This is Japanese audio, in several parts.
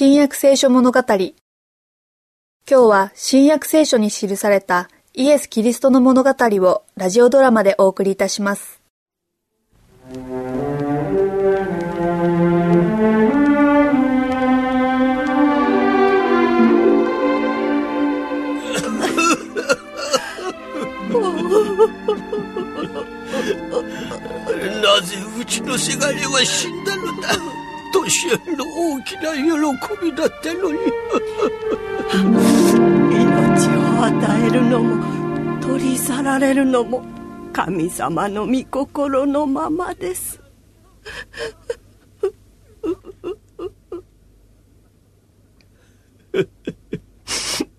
新約聖書物語今日は新約聖書に記されたイエス・キリストの物語をラジオドラマでお送りいたします。なぜうちのせがれは死ん年寄りの大きな喜びだったのに。命を与えるのも取り去られるのも神様の御心のままです。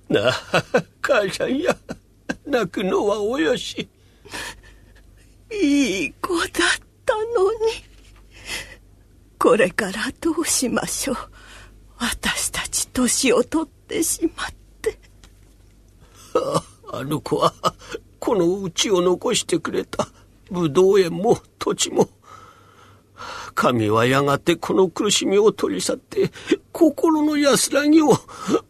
なあ母さんや泣くのはおよし。いい子だったのにこれからどうしましょう。私たち年を取ってしまって。あの子はこの家を残してくれた武道園も土地も。神はやがてこの苦しみを取り去って心の安らぎを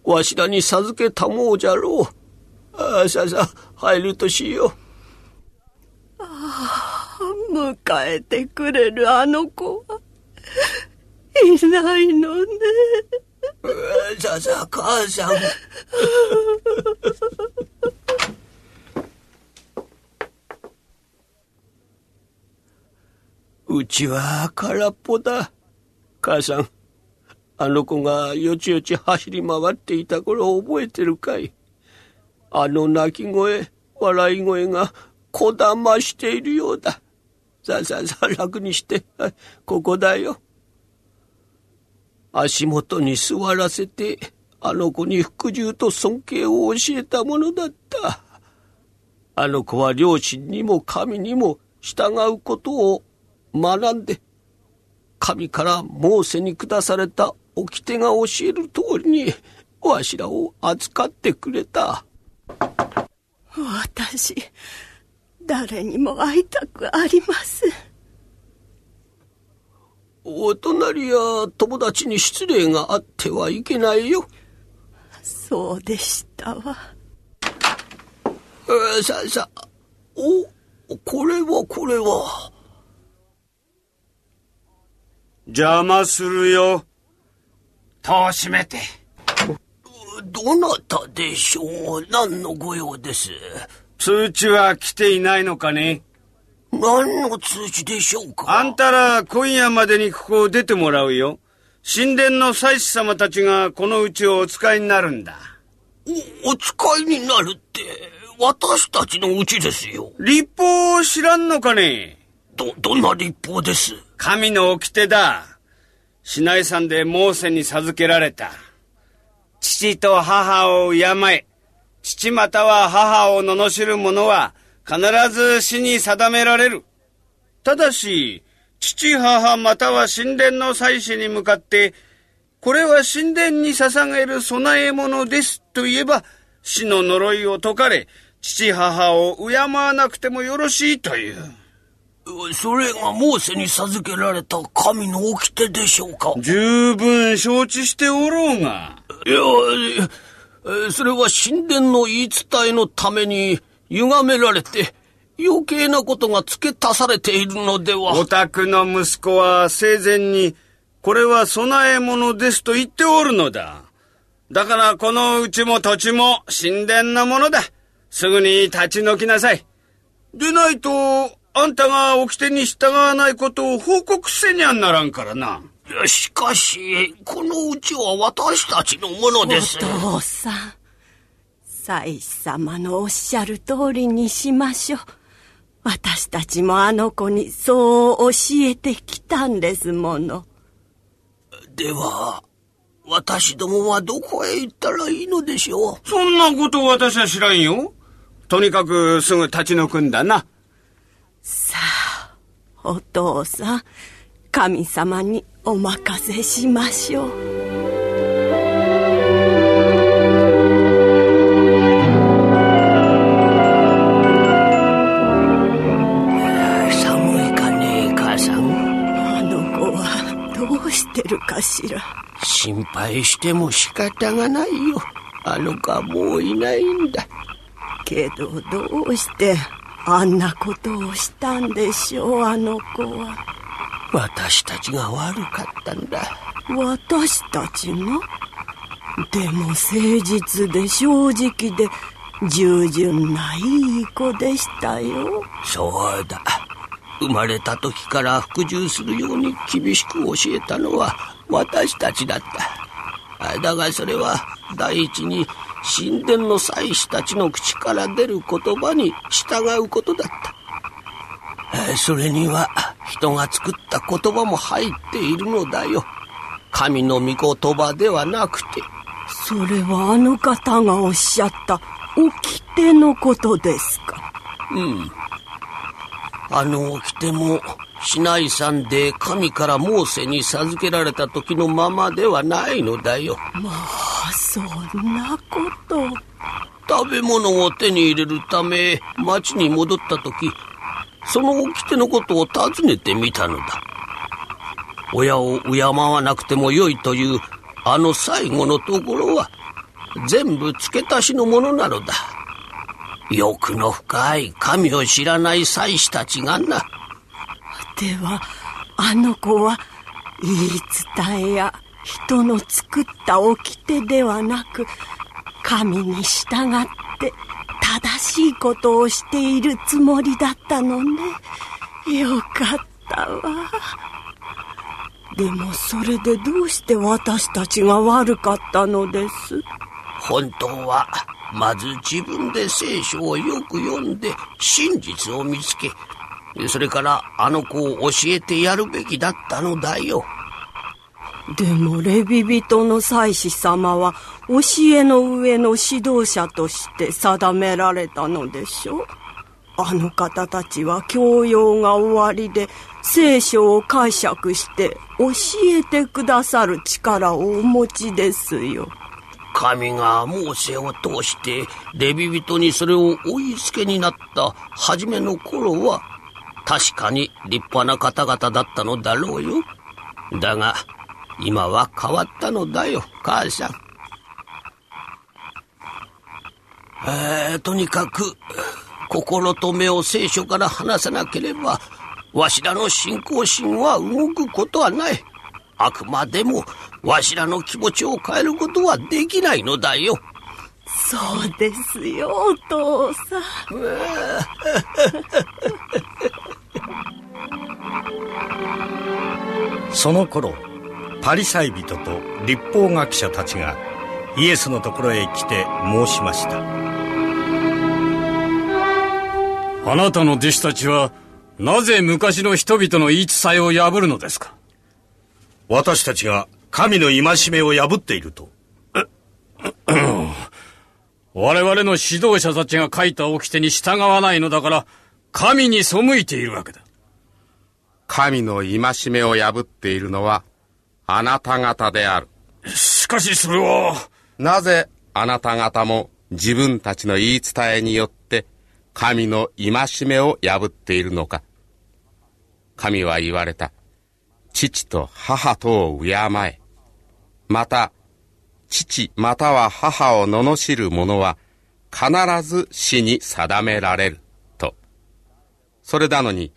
わしらに授けたもうじゃろう。ああさあさあ入るとしよう。迎えてくれるあの子。はいないのね。さあさあ母さん。うちは空っぽだ。母さん。あの子がよちよち走り回っていた頃覚えてるかい？あの泣き声笑い声がこだましているようだ。さあさあさあ楽にして。ここだよ。足元に座らせてあの子に服従と尊敬を教えたものだった。あの子は両親にも神にも従うことを学んで神からモーセに下された掟が教える通りにわしらを扱ってくれた。私誰にも会いたくありませんお隣や友達に失礼があってはいけないよ。そうでしたわ。えーさあさあおこれはこれは。邪魔するよ。戸を閉めて。どなたでしょう。何のご用です？通知は来ていないのかね？何の通知でしょうか？あんたら今夜までにここを出てもらうよ。神殿の祭司様たちがこの家をお使いになるんだ。お、お使いになるって、私たちのうちですよ。立法を知らんのかね？ど、どんな立法です？神の掟だ。シナイ山でモーセに授けられた。父と母を敬え。父または母を罵る者は必ず死に定められる。ただし、父母または神殿の祭司に向かって、これは神殿に捧げる供え物ですと言えば、死の呪いを解かれ、父母を敬わなくてもよろしいという。それがモーセに授けられた神の掟でしょうか？十分承知しておろうが。いや、えそれは神殿の言い伝えのために歪められて余計なことが付け足されているのでは。お宅の息子は生前に、これは供え物ですと言っておるのだ。だからこのうちも土地も神殿のものだ。すぐに立ち退きなさい。でないと、あんたが掟に従わないことを報告せにゃんならんからな。いやしかし、このうちは私たちのものです。お父さん祭司様のおっしゃる通りにしましょう私たちもあの子にそう教えてきたんですものでは、私どもはどこへ行ったらいいのでしょう？そんなこと私は知らんよ。とにかくすぐ立ち退くんだな。さあお父さん神様にお任せしましょうしら。心配しても仕方がないよ。あの子はもういないんだ。けどどうしてあんなことをしたんでしょうあの子は。私たちが悪かったんだ。私たちが？でも誠実で正直で従順ないい子でしたよ。そうだ。生まれた時から服従するように厳しく教えたのは私たちだった。だがそれは第一に神殿の祭司たちの口から出る言葉に従うことだった。それには人が作った言葉も入っているのだよ。神の御言葉ではなくて。それはあの方がおっしゃった。掟のことですか。うん。あの掟も市内山で神からモーセに授けられた時のままではないのだよ。まあそんなこと。食べ物を手に入れるため町に戻った時その掟のことを尋ねてみたのだ。親を敬わなくてもよいというあの最後のところは全部付け足しのものなのだ。欲の深い神を知らない祭司たちがなではあの子は言い伝えや人の作った掟ではなく神に従って正しいことをしているつもりだったのね。よかったわ。でもそれでどうして私たちが悪かったのです？本当はまず自分で聖書をよく読んで真実を見つけそれからあの子を教えてやるべきだったのだよ。でもレビ人の祭司様は教えの上の指導者として定められたのでしょあの方たちは教養が終わりで聖書を解釈して教えてくださる力をお持ちですよ。神がモーセを通してレビ人にそれを追いつけになった初めの頃は確かに立派な方々だったのだろうよ。だが、今は変わったのだよ、母さん。えー、とにかく、心と目を聖書から離さなければ、わしらの信仰心は動くことはない。あくまでも、わしらの気持ちを変えることはできないのだよ。そうですよ、お父さん。その頃パリサイ人と立法学者たちがイエスのところへ来て申しました。あなたの弟子たちはなぜ昔の人々の言い伝えを破るのですか？私たちが神の戒めを破っていると。我々の指導者たちが書いた掟に従わないのだから神に背いているわけだ神の戒めを破っているのはあなた方である。しかしそれは。なぜあなた方も自分たちの言い伝えによって神の戒めを破っているのか。神は言われた。父と母とを敬え。また、父または母を罵る者は必ず死に定められる。と。それなのに、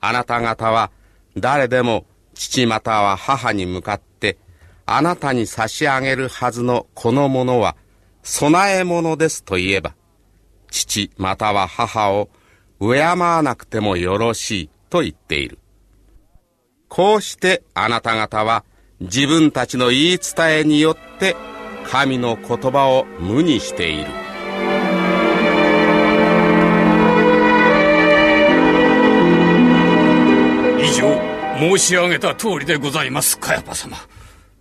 あなた方は誰でも父または母に向かってあなたに差し上げるはずのこのものは供え物ですと言えば父または母を敬わなくてもよろしいと言っている。こうしてあなた方は自分たちの言い伝えによって神の言葉を無にしている。申し上げた通りでございます、カヤパ様。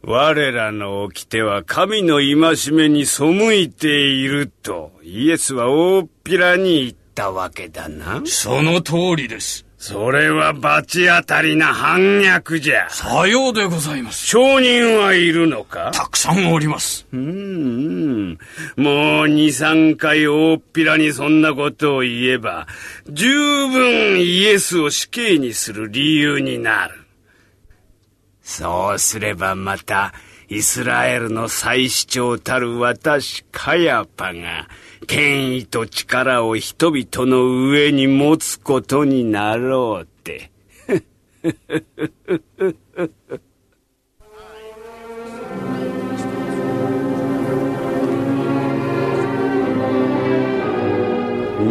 我らの掟は神の戒めに背いているとイエスは大っぴらに言ったわけだな。その通りです。それは罰当たりな反逆じゃ。さようでございます。証人はいるのか？たくさんおります。うん、うん。もう二三回大っぴらにそんなことを言えば、十分イエスを死刑にする理由になる。そうすればまた、イスラエルの最主張たる私カヤパが権威と力を人々の上に持つことになろうって。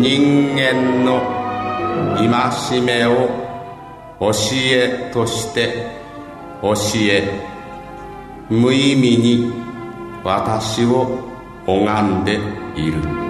人間の戒めを教えとして教え無意味に私を拝んでいる